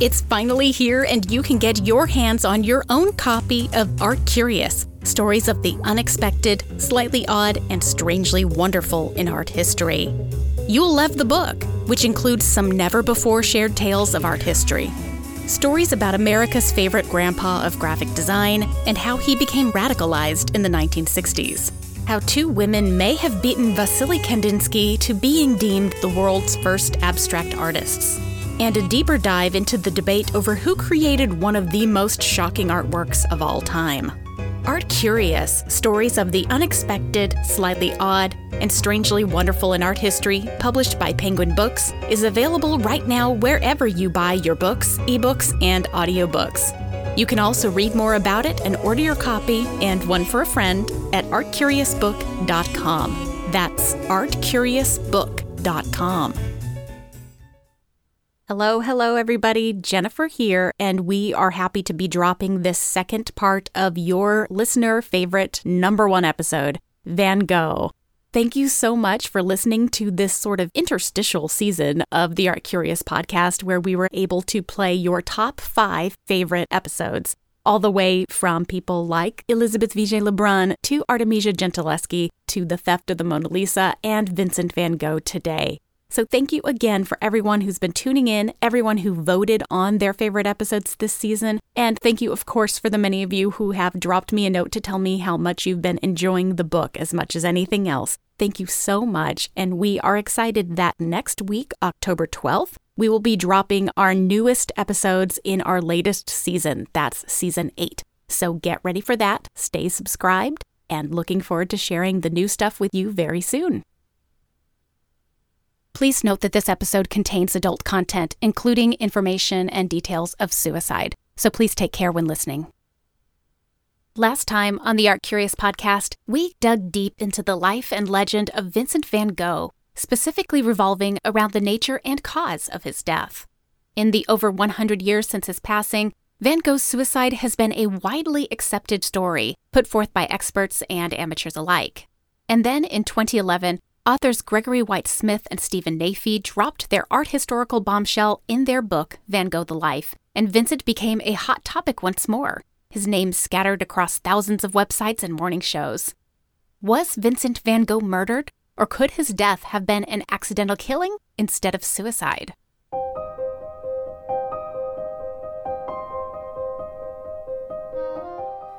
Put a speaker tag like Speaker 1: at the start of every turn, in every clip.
Speaker 1: It's finally here, and you can get your hands on your own copy of Art Curious Stories of the Unexpected, Slightly Odd, and Strangely Wonderful in Art History. You'll love the book, which includes some never before shared tales of art history. Stories about America's favorite grandpa of graphic design and how he became radicalized in the 1960s. How two women may have beaten Vasily Kandinsky to being deemed the world's first abstract artists and a deeper dive into the debate over who created one of the most shocking artworks of all time. Art Curious Stories of the Unexpected, Slightly Odd, and Strangely Wonderful in Art History, published by Penguin Books, is available right now wherever you buy your books, ebooks, and audiobooks. You can also read more about it and order your copy and one for a friend at artcuriousbook.com. That's artcuriousbook.com. Hello, hello, everybody. Jennifer here, and we are happy to be dropping this second part of your listener favorite number one episode, Van Gogh. Thank you so much for listening to this sort of interstitial season of the Art Curious podcast, where we were able to play your top five favorite episodes, all the way from people like Elizabeth Vigée Lebrun to Artemisia Gentileschi to The Theft of the Mona Lisa and Vincent van Gogh today. So thank you again for everyone who's been tuning in, everyone who voted on their favorite episodes this season, and thank you, of course, for the many of you who have dropped me a note to tell me how much you've been enjoying the book as much as anything else. Thank you so much, and we are excited that next week, October 12th, we will be dropping our newest episodes in our latest season. That's season 8. So get ready for that, stay subscribed, and looking forward to sharing the new stuff with you very soon. Please note that this episode contains adult content, including information and details of suicide, so please take care when listening. Last time on the Art Curious podcast, we dug deep into the life and legend of Vincent van Gogh, specifically revolving around the nature and cause of his death. In the over 100 years since his passing, Van Gogh's suicide has been a widely accepted story, put forth by experts and amateurs alike. And then in 2011, authors Gregory White Smith and Stephen Naifeh dropped their art historical bombshell in their book, Van Gogh the Life, and Vincent became a hot topic once more, his name scattered across thousands of websites and morning shows. Was Vincent van Gogh murdered, or could his death have been an accidental killing instead of suicide?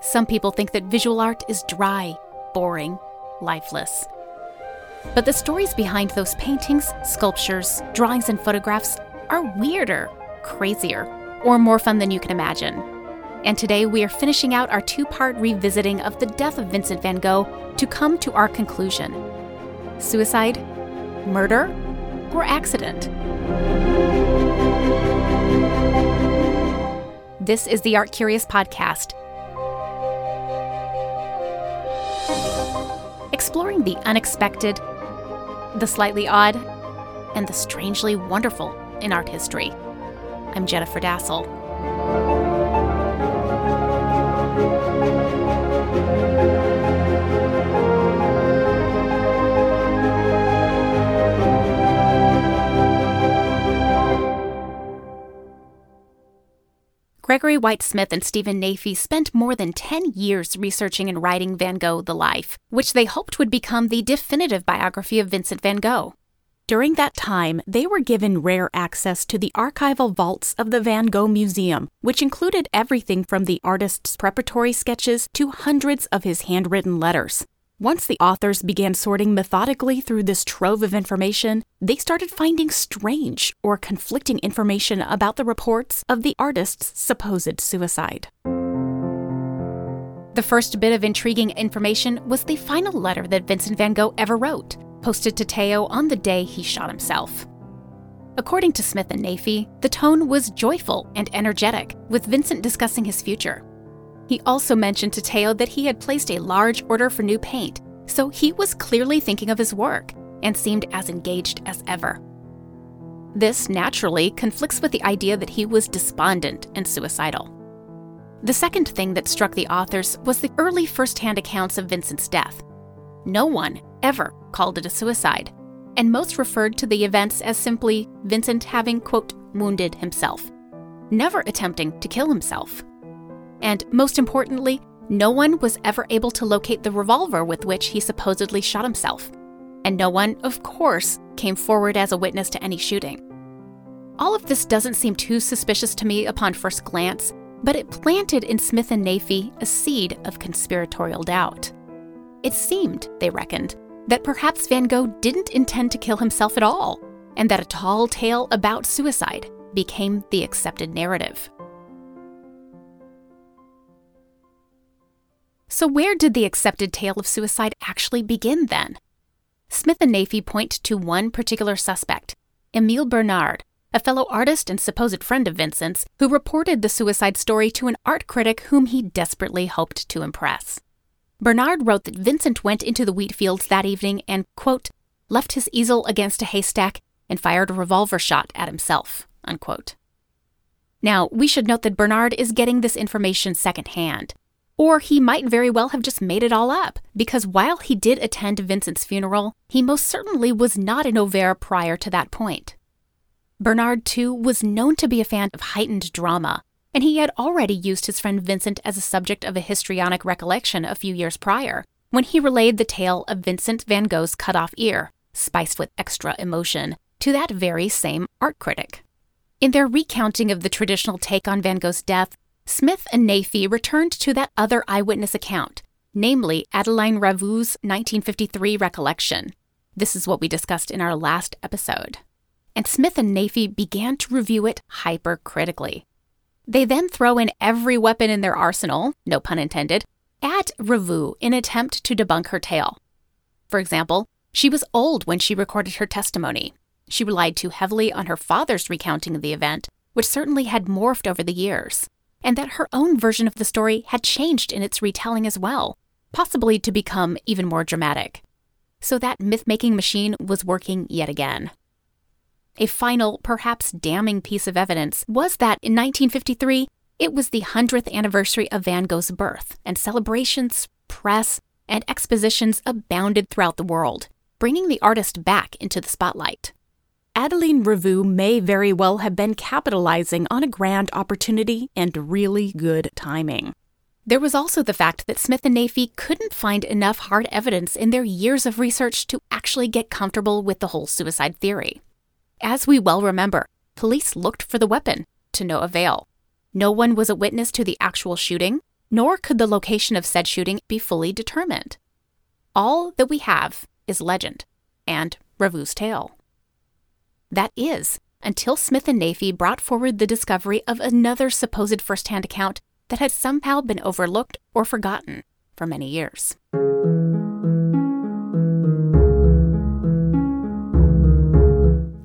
Speaker 1: Some people think that visual art is dry, boring, lifeless. But the stories behind those paintings, sculptures, drawings, and photographs are weirder, crazier, or more fun than you can imagine. And today we are finishing out our two part revisiting of the death of Vincent van Gogh to come to our conclusion suicide, murder, or accident? This is the Art Curious Podcast. Exploring the unexpected, the slightly odd, and the strangely wonderful in art history. I'm Jennifer Dasal. Gregory White Smith and Stephen Naifeh spent more than 10 years researching and writing Van Gogh The Life, which they hoped would become the definitive biography of Vincent van Gogh. During that time, they were given rare access to the archival vaults of the Van Gogh Museum, which included everything from the artist's preparatory sketches to hundreds of his handwritten letters. Once the authors began sorting methodically through this trove of information, they started finding strange or conflicting information about the reports of the artist's supposed suicide. The first bit of intriguing information was the final letter that Vincent van Gogh ever wrote, posted to Theo on the day he shot himself. According to Smith and Naifeh, the tone was joyful and energetic, with Vincent discussing his future. He also mentioned to Theo that he had placed a large order for new paint, so he was clearly thinking of his work and seemed as engaged as ever. This naturally conflicts with the idea that he was despondent and suicidal. The second thing that struck the authors was the early first-hand accounts of Vincent's death. No one ever called it a suicide, and most referred to the events as simply Vincent having, quote, wounded himself. never attempting to kill himself. And most importantly, no one was ever able to locate the revolver with which he supposedly shot himself. And no one, of course, came forward as a witness to any shooting. All of this doesn't seem too suspicious to me upon first glance, but it planted in Smith and Naifeh a seed of conspiratorial doubt. It seemed, they reckoned, that perhaps Van Gogh didn't intend to kill himself at all, and that a tall tale about suicide became the accepted narrative. So, where did the accepted tale of suicide actually begin then? Smith and Naifeh point to one particular suspect, Emile Bernard, a fellow artist and supposed friend of Vincent's, who reported the suicide story to an art critic whom he desperately hoped to impress. Bernard wrote that Vincent went into the wheat fields that evening and, quote, left his easel against a haystack and fired a revolver shot at himself, unquote. Now, we should note that Bernard is getting this information secondhand. Or he might very well have just made it all up, because while he did attend Vincent's funeral, he most certainly was not in Auvers prior to that point. Bernard, too, was known to be a fan of heightened drama, and he had already used his friend Vincent as a subject of a histrionic recollection a few years prior, when he relayed the tale of Vincent van Gogh's cut off ear, spiced with extra emotion, to that very same art critic. In their recounting of the traditional take on Van Gogh's death, Smith and Naifeh returned to that other eyewitness account, namely Adeline Ravoux's 1953 recollection. This is what we discussed in our last episode and Smith and Naifeh began to review it hypercritically. They then throw in every weapon in their arsenal, no pun intended, at Ravoux in attempt to debunk her tale. For example, she was old when she recorded her testimony. She relied too heavily on her father's recounting of the event, which certainly had morphed over the years, and that her own version of the story had changed in its retelling as well, possibly to become even more dramatic. So that myth making machine was working yet again. A final, perhaps damning piece of evidence was that in 1953, it was the 100th anniversary of Van Gogh's birth, and celebrations, press, and expositions abounded throughout the world, bringing the artist back into the spotlight. Adeline Ravoux may very well have been capitalizing on a grand opportunity and really good timing. There was also the fact that Smith and Naifeh couldn't find enough hard evidence in their years of research to actually get comfortable with the whole suicide theory. As we well remember, police looked for the weapon, to no avail. No one was a witness to the actual shooting, nor could the location of said shooting be fully determined. All that we have is legend and Ravoux's tale. That is, until Smith and Naifeh brought forward the discovery of another supposed first hand account that had somehow been overlooked or forgotten for many years.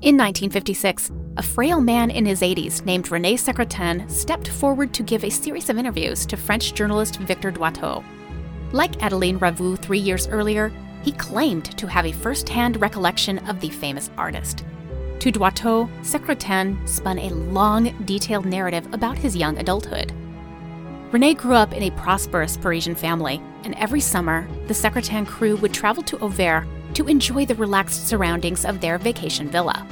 Speaker 1: In 1956, a frail man in his 80s named Rene Secretan stepped forward to give a series of interviews to French journalist Victor Doiteau. Like Adeline Ravoux three years earlier, he claimed to have a first hand recollection of the famous artist. To Doiteau, Secretan spun a long, detailed narrative about his young adulthood. Rene grew up in a prosperous Parisian family, and every summer, the Secretan crew would travel to Auvers to enjoy the relaxed surroundings of their vacation villa.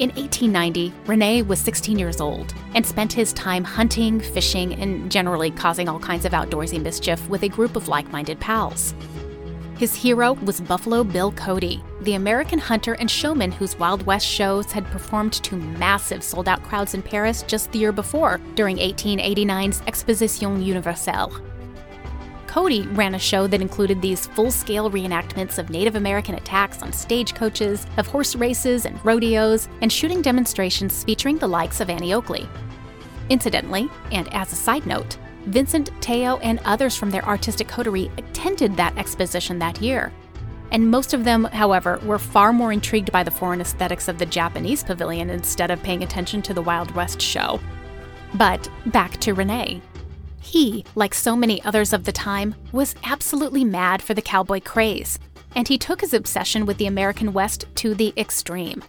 Speaker 1: In 1890, Rene was 16 years old and spent his time hunting, fishing, and generally causing all kinds of outdoorsy mischief with a group of like minded pals. His hero was Buffalo Bill Cody, the American hunter and showman whose Wild West shows had performed to massive sold out crowds in Paris just the year before during 1889's Exposition Universelle. Cody ran a show that included these full scale reenactments of Native American attacks on stagecoaches, of horse races and rodeos, and shooting demonstrations featuring the likes of Annie Oakley. Incidentally, and as a side note, Vincent, Theo, and others from their artistic coterie attended that exposition that year. And most of them, however, were far more intrigued by the foreign aesthetics of the Japanese pavilion instead of paying attention to the Wild West show. But back to Rene. He, like so many others of the time, was absolutely mad for the cowboy craze, and he took his obsession with the American West to the extreme.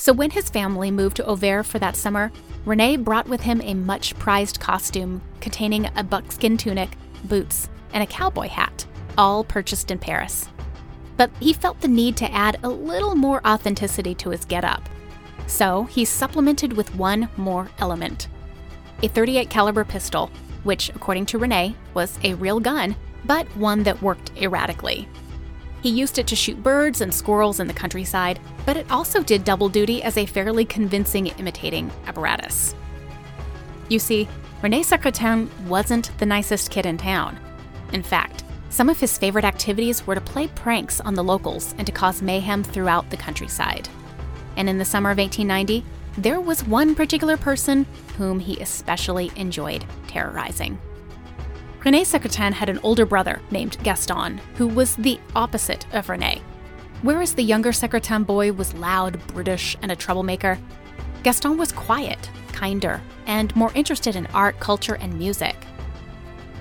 Speaker 1: So when his family moved to Auvers for that summer, Rene brought with him a much prized costume containing a buckskin tunic, boots, and a cowboy hat, all purchased in Paris. But he felt the need to add a little more authenticity to his getup. So he supplemented with one more element a 38 caliber pistol, which, according to Rene, was a real gun, but one that worked erratically. He used it to shoot birds and squirrels in the countryside, but it also did double duty as a fairly convincing imitating apparatus. You see, Rene Secretan wasn't the nicest kid in town. In fact, some of his favorite activities were to play pranks on the locals and to cause mayhem throughout the countryside. And in the summer of 1890, there was one particular person whom he especially enjoyed terrorizing. Rene Secretan had an older brother named Gaston, who was the opposite of Rene. Whereas the younger Secretan boy was loud, British, and a troublemaker, Gaston was quiet, kinder, and more interested in art, culture, and music.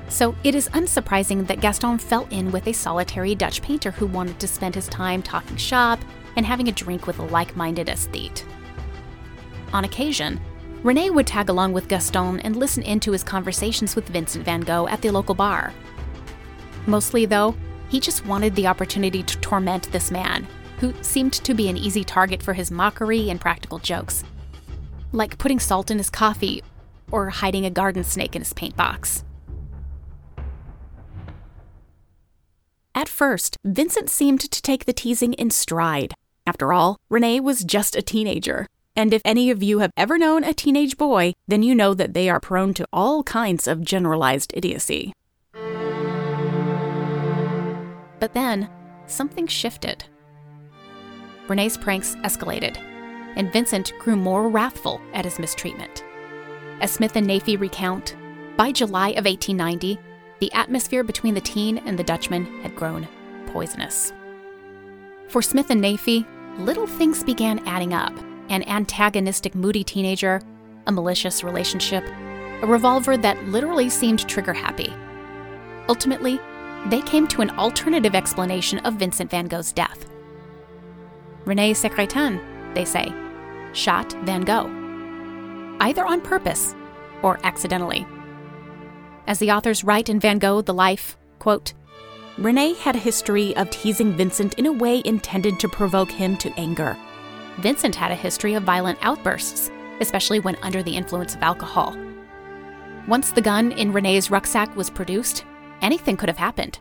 Speaker 1: So it is unsurprising that Gaston fell in with a solitary Dutch painter who wanted to spend his time talking shop and having a drink with a like minded aesthete. On occasion, Rene would tag along with Gaston and listen into his conversations with Vincent van Gogh at the local bar. Mostly, though, he just wanted the opportunity to torment this man, who seemed to be an easy target for his mockery and practical jokes, like putting salt in his coffee or hiding a garden snake in his paint box. At first, Vincent seemed to take the teasing in stride. After all, Rene was just a teenager. And if any of you have ever known a teenage boy, then you know that they are prone to all kinds of generalized idiocy. But then, something shifted. Rene's pranks escalated, and Vincent grew more wrathful at his mistreatment. As Smith and Naifeh recount, by July of 1890, the atmosphere between the teen and the Dutchman had grown poisonous. For Smith and Naifeh, little things began adding up an antagonistic, moody teenager, a malicious relationship, a revolver that literally seemed trigger happy. Ultimately, they came to an alternative explanation of Vincent van Gogh's death. Rene Secretan, they say, shot Van Gogh, either on purpose or accidentally. As the authors write in Van Gogh, The Life, quote, Rene had a history of teasing Vincent in a way intended to provoke him to anger. Vincent had a history of violent outbursts, especially when under the influence of alcohol. Once the gun in Rene's rucksack was produced, anything could have happened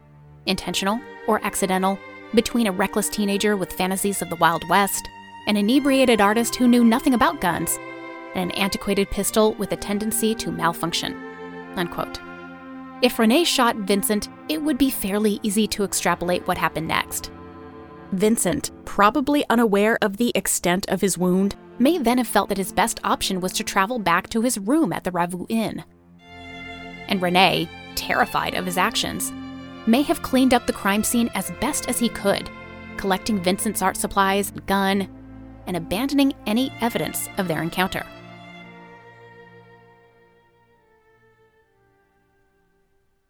Speaker 1: intentional or accidental, between a reckless teenager with fantasies of the Wild West, an inebriated artist who knew nothing about guns, and an antiquated pistol with a tendency to malfunction. Unquote. If Rene shot Vincent, it would be fairly easy to extrapolate what happened next. Vincent, probably unaware of the extent of his wound, may then have felt that his best option was to travel back to his room at the Ravoux Inn. And Rene, terrified of his actions, may have cleaned up the crime scene as best as he could, collecting Vincent's art supplies, gun, and abandoning any evidence of their encounter.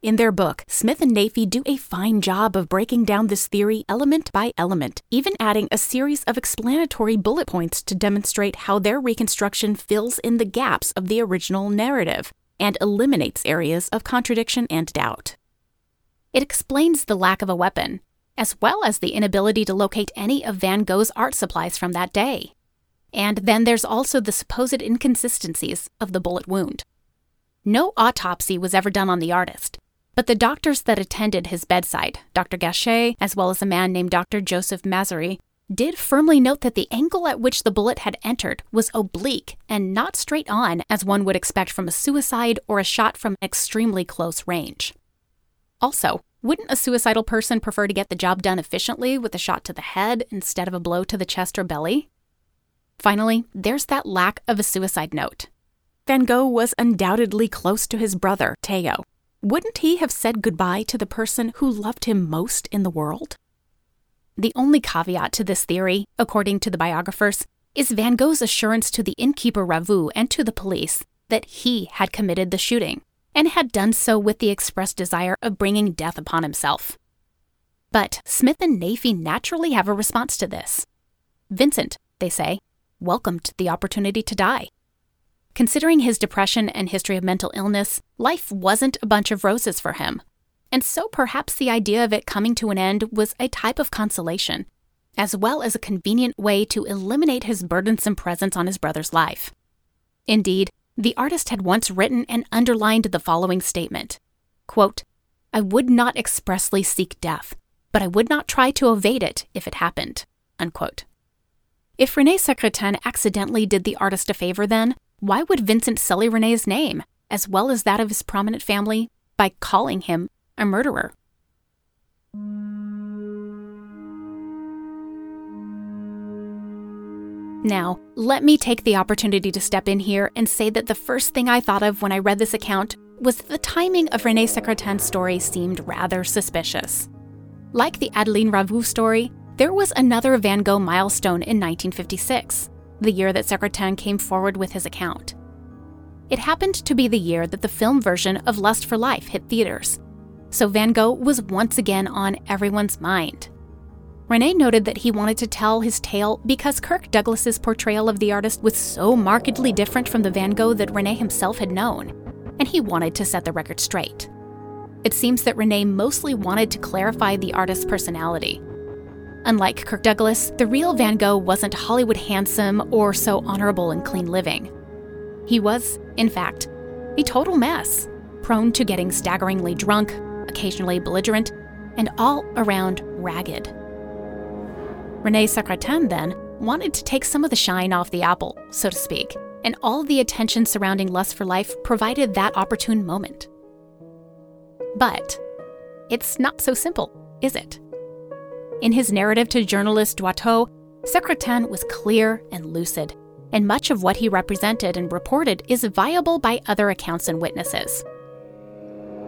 Speaker 1: In their book, Smith and Naifeh do a fine job of breaking down this theory element by element, even adding a series of explanatory bullet points to demonstrate how their reconstruction fills in the gaps of the original narrative and eliminates areas of contradiction and doubt. It explains the lack of a weapon, as well as the inability to locate any of Van Gogh's art supplies from that day. And then there's also the supposed inconsistencies of the bullet wound. No autopsy was ever done on the artist, but the doctors that attended his bedside, Dr. Gachet, as well as a man named Dr. Joseph Mazary, did firmly note that the angle at which the bullet had entered was oblique and not straight on as one would expect from a suicide or a shot from extremely close range. Also, wouldn't a suicidal person prefer to get the job done efficiently with a shot to the head instead of a blow to the chest or belly? Finally, there's that lack of a suicide note. Van Gogh was undoubtedly close to his brother, Theo, wouldn't he have said goodbye to the person who loved him most in the world? The only caveat to this theory, according to the biographers, is Van Gogh's assurance to the innkeeper Ravoux and to the police that he had committed the shooting and had done so with the express desire of bringing death upon himself. But Smith and Naifeh naturally have a response to this. Vincent, they say, welcomed the opportunity to die. Considering his depression and history of mental illness, life wasn't a bunch of roses for him. And so perhaps the idea of it coming to an end was a type of consolation, as well as a convenient way to eliminate his burdensome presence on his brother's life. Indeed, the artist had once written and underlined the following statement quote, I would not expressly seek death, but I would not try to evade it if it happened. Unquote. If Rene Secretan accidentally did the artist a favor, then why would Vincent sully Rene's name, as well as that of his prominent family, by calling him a murderer? Now, let me take the opportunity to step in here and say that the first thing I thought of when I read this account was that the timing of Rene Secretan's story seemed rather suspicious. Like the Adeline Ravoux story, there was another Van Gogh milestone in 1956, the year that Secretan came forward with his account. It happened to be the year that the film version of Lust for Life hit theaters, so Van Gogh was once again on everyone's mind. Rene noted that he wanted to tell his tale because Kirk Douglas's portrayal of the artist was so markedly different from the Van Gogh that Rene himself had known, and he wanted to set the record straight. It seems that Rene mostly wanted to clarify the artist's personality. Unlike Kirk Douglas, the real Van Gogh wasn't Hollywood handsome or so honorable and clean living. He was, in fact, a total mess, prone to getting staggeringly drunk, occasionally belligerent, and all around ragged. Rene Secretan then wanted to take some of the shine off the apple, so to speak, and all the attention surrounding Lust for Life provided that opportune moment. But it's not so simple, is it? In his narrative to journalist Doiteau, Secretan was clear and lucid, and much of what he represented and reported is viable by other accounts and witnesses.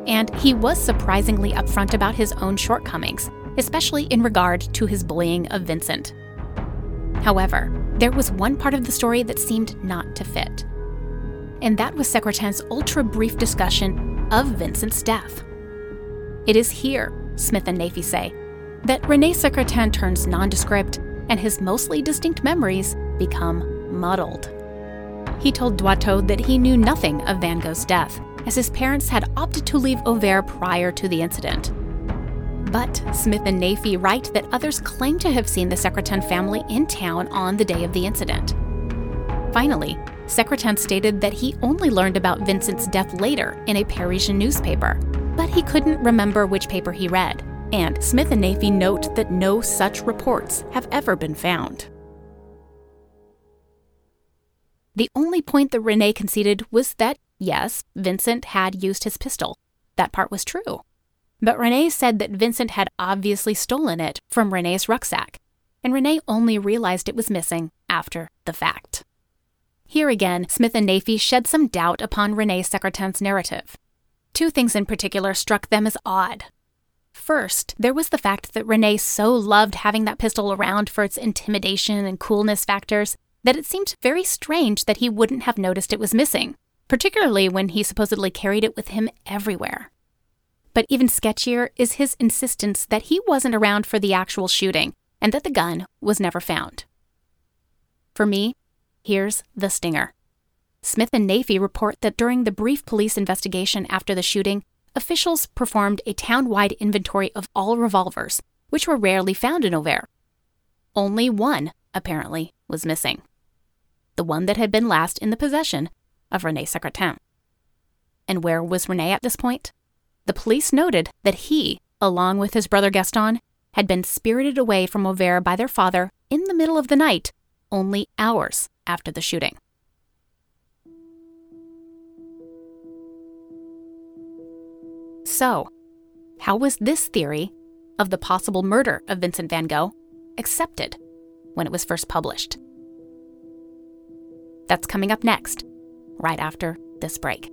Speaker 1: And he was surprisingly upfront about his own shortcomings especially in regard to his bullying of Vincent. However, there was one part of the story that seemed not to fit. And that was Secretan's ultra brief discussion of Vincent's death. It is here, Smith and Naifeh say, that Rene Secretan turns nondescript and his mostly distinct memories become muddled. He told Doiteau that he knew nothing of Van Gogh's death, as his parents had opted to leave Auvers prior to the incident. But Smith and Naifeh write that others claim to have seen the Secretan family in town on the day of the incident. Finally, Secretan stated that he only learned about Vincent's death later in a Parisian newspaper, but he couldn't remember which paper he read. And Smith and Naifeh note that no such reports have ever been found. The only point that Rene conceded was that, yes, Vincent had used his pistol. That part was true. But Rene said that Vincent had obviously stolen it from Rene's rucksack, and Rene only realized it was missing after the fact. Here again, Smith and Naifeh shed some doubt upon Rene Secretan's narrative. Two things in particular struck them as odd. First, there was the fact that Rene so loved having that pistol around for its intimidation and coolness factors that it seemed very strange that he wouldn't have noticed it was missing, particularly when he supposedly carried it with him everywhere. But even sketchier is his insistence that he wasn't around for the actual shooting and that the gun was never found. For me, here's the stinger. Smith and Naifeh report that during the brief police investigation after the shooting, officials performed a town wide inventory of all revolvers, which were rarely found in Auvers. Only one, apparently, was missing the one that had been last in the possession of Rene Secretan. And where was Rene at this point? The police noted that he, along with his brother Gaston, had been spirited away from Auvers by their father in the middle of the night, only hours after the shooting. So, how was this theory of the possible murder of Vincent van Gogh accepted when it was first published? That's coming up next, right after this break.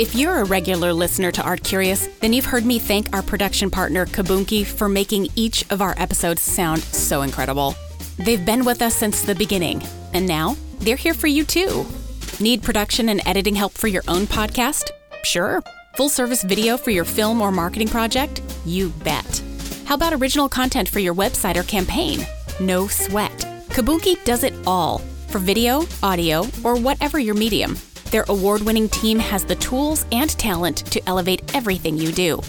Speaker 1: If you're a regular listener to Art Curious, then you've heard me thank our production partner, Kaboonki, for making each of our episodes sound so incredible. They've been with us since the beginning, and now they're here for you too. Need production and editing help for your own podcast? Sure. Full service video for your film or marketing project? You bet. How about original content for your website or campaign? No sweat. Kaboonki does it all for video, audio, or whatever your medium. Their award winning team has the tools and talent to elevate everything you do.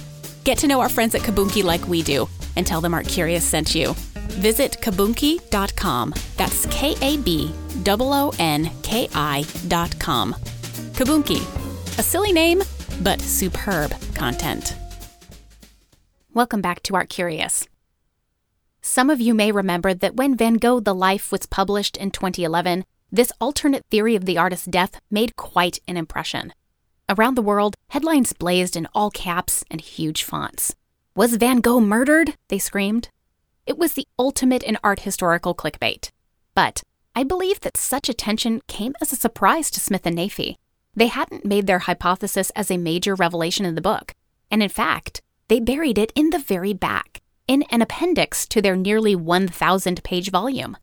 Speaker 1: Get to know our friends at Kaboonki like we do and tell them Art Curious sent you. Visit kaboonki.com. That's K A B O O N K I.com. Kaboonki, a silly name, but superb content. Welcome back to Art Curious. Some of you may remember that when Van Gogh The Life was published in 2011, this alternate theory of the artist's death made quite an impression. Around the world, headlines blazed in all caps and huge fonts. Was Van Gogh murdered? They screamed. It was the ultimate in art historical clickbait. But I believe that such attention came as a surprise to Smith and Naifeh. They hadn't made their hypothesis as a major revelation in the book, and in fact, they buried it in the very back, in an appendix to their nearly 1,000 page volume.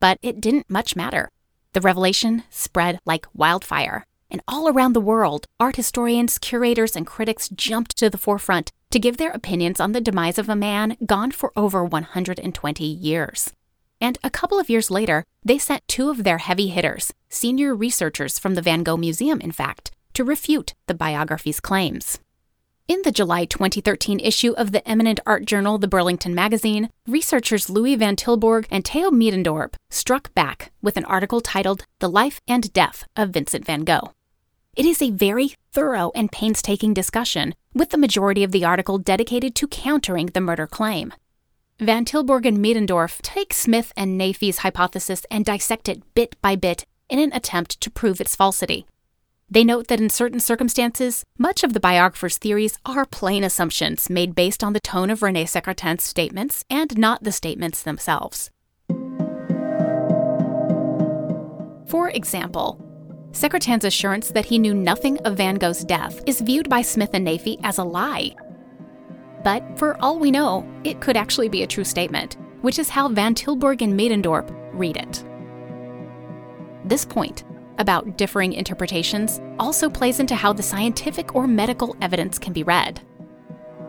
Speaker 1: But it didn't much matter. The revelation spread like wildfire, and all around the world, art historians, curators, and critics jumped to the forefront to give their opinions on the demise of a man gone for over 120 years. And a couple of years later, they sent two of their heavy hitters, senior researchers from the Van Gogh Museum, in fact, to refute the biography's claims. In the July 2013 issue of the eminent art journal The Burlington Magazine, researchers Louis Van Tilborg and Theo Middendorp struck back with an article titled The Life and Death of Vincent van Gogh. It is a very thorough and painstaking discussion, with the majority of the article dedicated to countering the murder claim. Van Tilborg and Middendorp take Smith and Naifeh's hypothesis and dissect it bit by bit in an attempt to prove its falsity. They note that in certain circumstances, much of the biographer's theories are plain assumptions made based on the tone of Rene Secretan's statements and not the statements themselves. For example, Secretan's assurance that he knew nothing of Van Gogh's death is viewed by Smith and Naifeh as a lie. But for all we know, it could actually be a true statement, which is how Van Tilborg and Middendorp read it. This point about differing interpretations also plays into how the scientific or medical evidence can be read.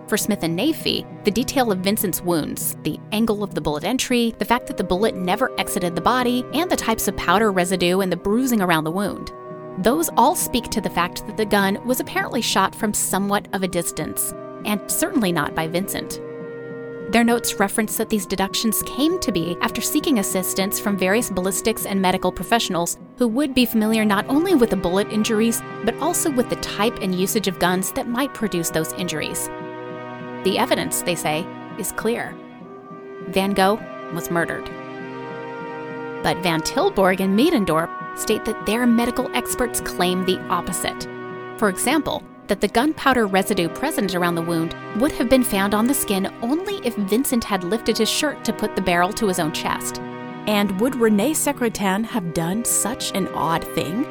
Speaker 1: For Smith and Naifeh, the detail of Vincent's wounds, the angle of the bullet entry, the fact that the bullet never exited the body, and the types of powder residue and the bruising around the wound. Those all speak to the fact that the gun was apparently shot from somewhat of a distance, and certainly not by Vincent. Their notes reference that these deductions came to be after seeking assistance from various ballistics and medical professionals who would be familiar not only with the bullet injuries, but also with the type and usage of guns that might produce those injuries. The evidence, they say, is clear. Van Gogh was murdered. But Van Tilborg and Middendorp state that their medical experts claim the opposite. For example, that the gunpowder residue present around the wound would have been found on the skin only if Vincent had lifted his shirt to put the barrel to his own chest. And would Rene Secretan have done such an odd thing?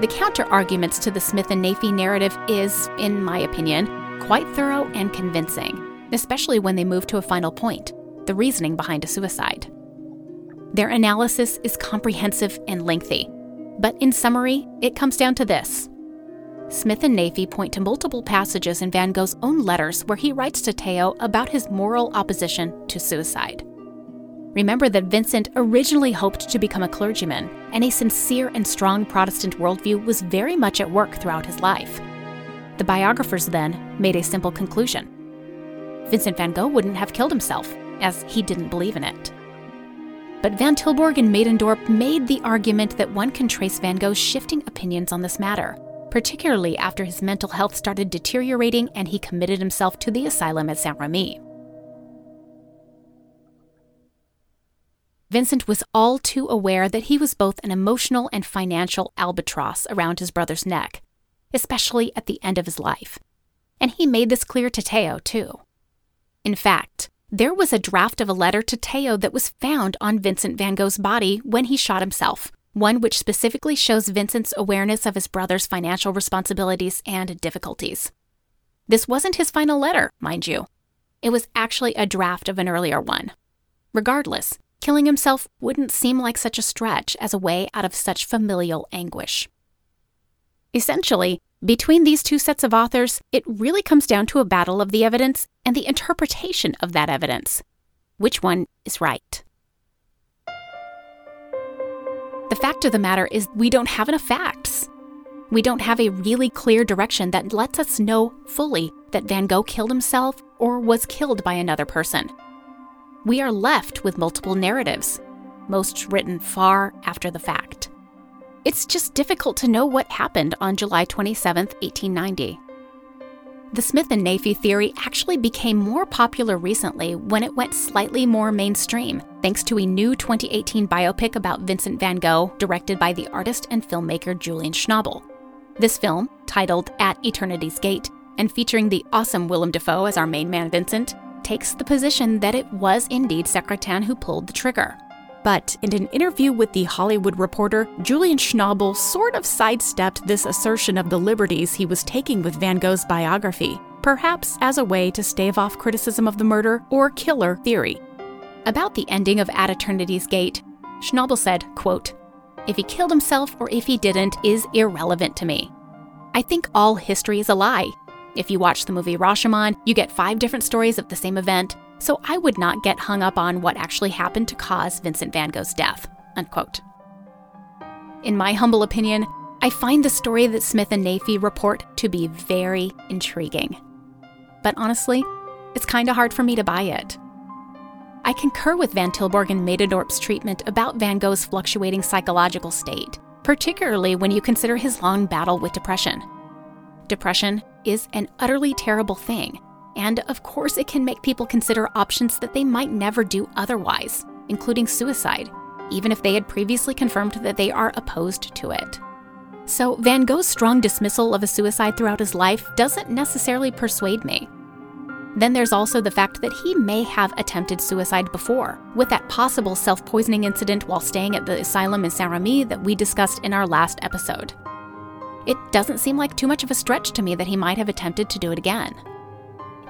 Speaker 1: The counter arguments to the Smith and Naifeh narrative is, in my opinion, quite thorough and convincing, especially when they move to a final point the reasoning behind a suicide. Their analysis is comprehensive and lengthy, but in summary, it comes down to this Smith and Naifeh point to multiple passages in Van Gogh's own letters where he writes to Theo about his moral opposition to suicide. Remember that Vincent originally hoped to become a clergyman, and a sincere and strong Protestant worldview was very much at work throughout his life. The biographers then made a simple conclusion Vincent van Gogh wouldn't have killed himself, as he didn't believe in it. But Van Tilborg and Middendorp made the argument that one can trace Van Gogh's shifting opinions on this matter, particularly after his mental health started deteriorating and he committed himself to the asylum at Saint Remy. Vincent was all too aware that he was both an emotional and financial albatross around his brother's neck, especially at the end of his life. And he made this clear to Theo, too. In fact, there was a draft of a letter to Theo that was found on Vincent van Gogh's body when he shot himself, one which specifically shows Vincent's awareness of his brother's financial responsibilities and difficulties. This wasn't his final letter, mind you. It was actually a draft of an earlier one. Regardless, killing himself wouldn't seem like such a stretch as a way out of such familial anguish. Essentially, between these two sets of authors, it really comes down to a battle of the evidence and the interpretation of that evidence. Which one is right? The fact of the matter is, we don't have enough facts. We don't have a really clear direction that lets us know fully that Van Gogh killed himself or was killed by another person. We are left with multiple narratives, most written far after the fact. It's just difficult to know what happened on July 27, 1890. The Smith and Naifeh theory actually became more popular recently when it went slightly more mainstream, thanks to a new 2018 biopic about Vincent van Gogh, directed by the artist and filmmaker Julian Schnabel. This film, titled At Eternity's Gate, and featuring the awesome Willem Dafoe as our main man Vincent, takes the position that it was indeed Secretan who pulled the trigger. But in an interview with The Hollywood Reporter, Julian Schnabel sort of sidestepped this assertion of the liberties he was taking with Van Gogh's biography, perhaps as a way to stave off criticism of the murder or killer theory. About the ending of At Eternity's Gate, Schnabel said, quote, If he killed himself or if he didn't is irrelevant to me. I think all history is a lie. If you watch the movie Rashomon, you get five different stories of the same event, so I would not get hung up on what actually happened to cause Vincent van Gogh's death. Unquote. In my humble opinion, I find the story that Smith and Naifeh report to be very intriguing. But honestly, it's kind of hard for me to buy it. I concur with Van Tilborg and Middendorp's treatment about Van Gogh's fluctuating psychological state, particularly when you consider his long battle with depression. Depression is an utterly terrible thing, and of course, it can make people consider options that they might never do otherwise, including suicide, even if they had previously confirmed that they are opposed to it. So, Van Gogh's strong dismissal of a suicide throughout his life doesn't necessarily persuade me. Then there's also the fact that he may have attempted suicide before, with that possible self poisoning incident while staying at the asylum in Saint Remy that we discussed in our last episode. It doesn't seem like too much of a stretch to me that he might have attempted to do it again.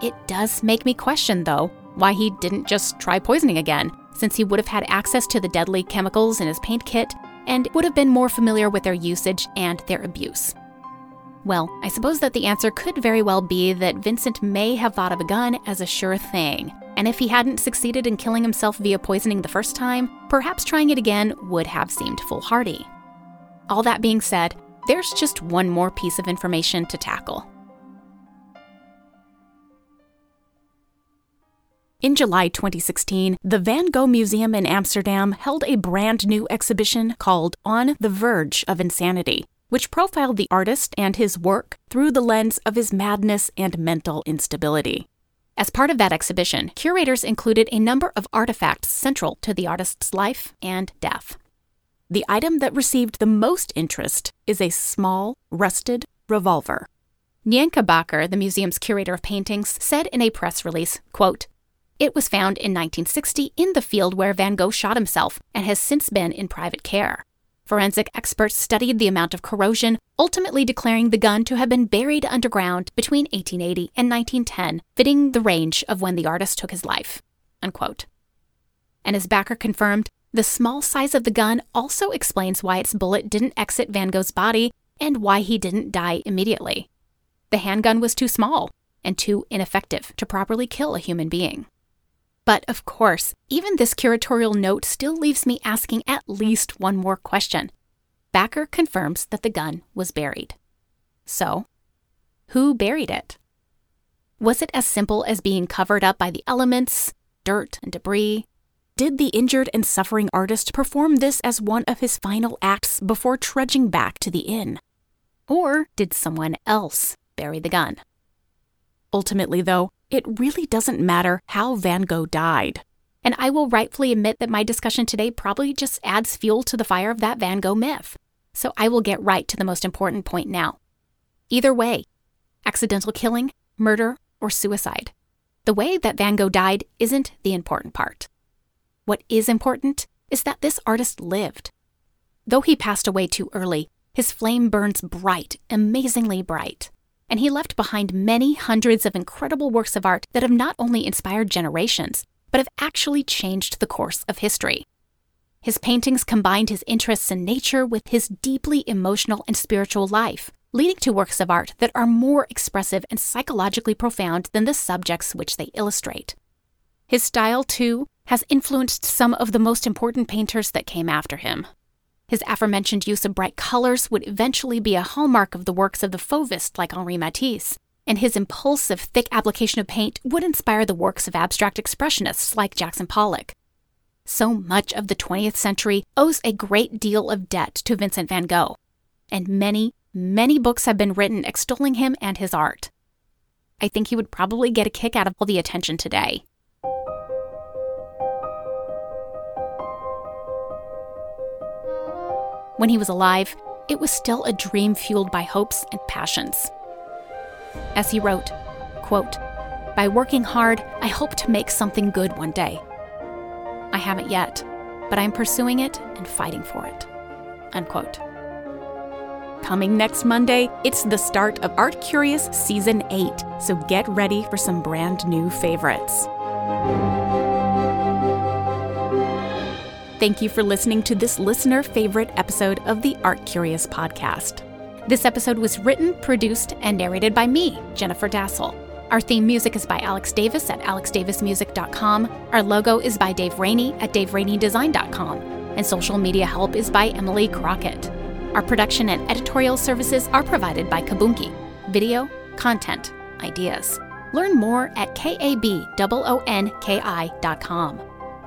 Speaker 1: It does make me question, though, why he didn't just try poisoning again, since he would have had access to the deadly chemicals in his paint kit and would have been more familiar with their usage and their abuse. Well, I suppose that the answer could very well be that Vincent may have thought of a gun as a sure thing, and if he hadn't succeeded in killing himself via poisoning the first time, perhaps trying it again would have seemed foolhardy. All that being said, there's just one more piece of information to tackle. In July 2016, the Van Gogh Museum in Amsterdam held a brand new exhibition called On the Verge of Insanity, which profiled the artist and his work through the lens of his madness and mental instability. As part of that exhibition, curators included a number of artifacts central to the artist's life and death. The item that received the most interest is a small, rusted revolver. Nienke Bakker, the museum's curator of paintings, said in a press release, quote, it was found in 1960 in the field where Van Gogh shot himself and has since been in private care. Forensic experts studied the amount of corrosion, ultimately declaring the gun to have been buried underground between 1880 and 1910, fitting the range of when the artist took his life. Unquote. And as Bakker confirmed, the small size of the gun also explains why its bullet didn't exit Van Gogh's body and why he didn't die immediately. The handgun was too small and too ineffective to properly kill a human being. But of course, even this curatorial note still leaves me asking at least one more question. Bakker confirms that the gun was buried. So, who buried it? Was it as simple as being covered up by the elements, dirt, and debris? Did the injured and suffering artist perform this as one of his final acts before trudging back to the inn? Or did someone else bury the gun? Ultimately, though, it really doesn't matter how Van Gogh died. And I will rightfully admit that my discussion today probably just adds fuel to the fire of that Van Gogh myth. So I will get right to the most important point now. Either way, accidental killing, murder, or suicide, the way that Van Gogh died isn't the important part. What is important is that this artist lived. Though he passed away too early, his flame burns bright, amazingly bright. And he left behind many hundreds of incredible works of art that have not only inspired generations, but have actually changed the course of history. His paintings combined his interests in nature with his deeply emotional and spiritual life, leading to works of art that are more expressive and psychologically profound than the subjects which they illustrate. His style, too, has influenced some of the most important painters that came after him. His aforementioned use of bright colors would eventually be a hallmark of the works of the Fauvists like Henri Matisse, and his impulsive, thick application of paint would inspire the works of abstract expressionists like Jackson Pollock. So much of the 20th century owes a great deal of debt to Vincent van Gogh, and many, many books have been written extolling him and his art. I think he would probably get a kick out of all the attention today. When he was alive, it was still a dream fueled by hopes and passions. As he wrote, quote, By working hard, I hope to make something good one day. I haven't yet, but I'm pursuing it and fighting for it. Unquote. Coming next Monday, it's the start of Art Curious Season 8, so get ready for some brand new favorites. Thank you for listening to this listener favorite episode of the Art Curious podcast. This episode was written, produced, and narrated by me, Jennifer Dasal. Our theme music is by Alex Davis at alexdavismusic.com. Our logo is by Dave Rainey at daveraineydesign.com. And social media help is by Emily Crockett. Our production and editorial services are provided by Kaboonki. Video, content, ideas. Learn more at kaboonki.com.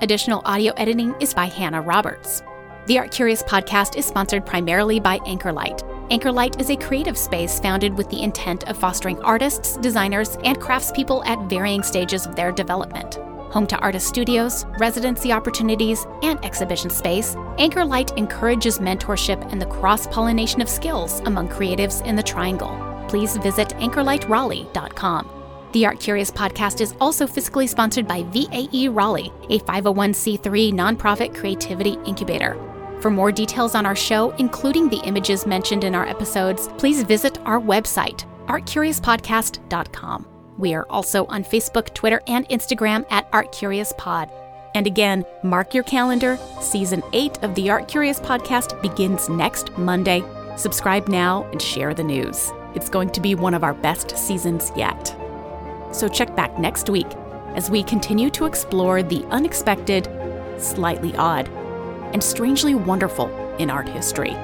Speaker 1: Additional audio editing is by Hannah Roberts. The Art Curious podcast is sponsored primarily by Anchorlight Anchorlight is a creative space founded with the intent of fostering artists, designers, and craftspeople at varying stages of their development. Home to artist studios, residency opportunities, and exhibition space, Anchorlight encourages mentorship and the cross pollination of skills among creatives in the Triangle. Please visit anchorlightraleigh.com. The Art Curious podcast is also fiscally sponsored by VAE Raleigh, a 501c3 nonprofit creativity incubator. For more details on our show, including the images mentioned in our episodes, please visit our website, artcuriouspodcast.com. We are also on Facebook, Twitter, and Instagram at ArtCuriousPod. And again, mark your calendar. Season 8 of the Art Curious podcast begins next Monday. Subscribe now and share the news. It's going to be one of our best seasons yet. So check back next week as we continue to explore the unexpected, slightly odd, and strangely wonderful in art history.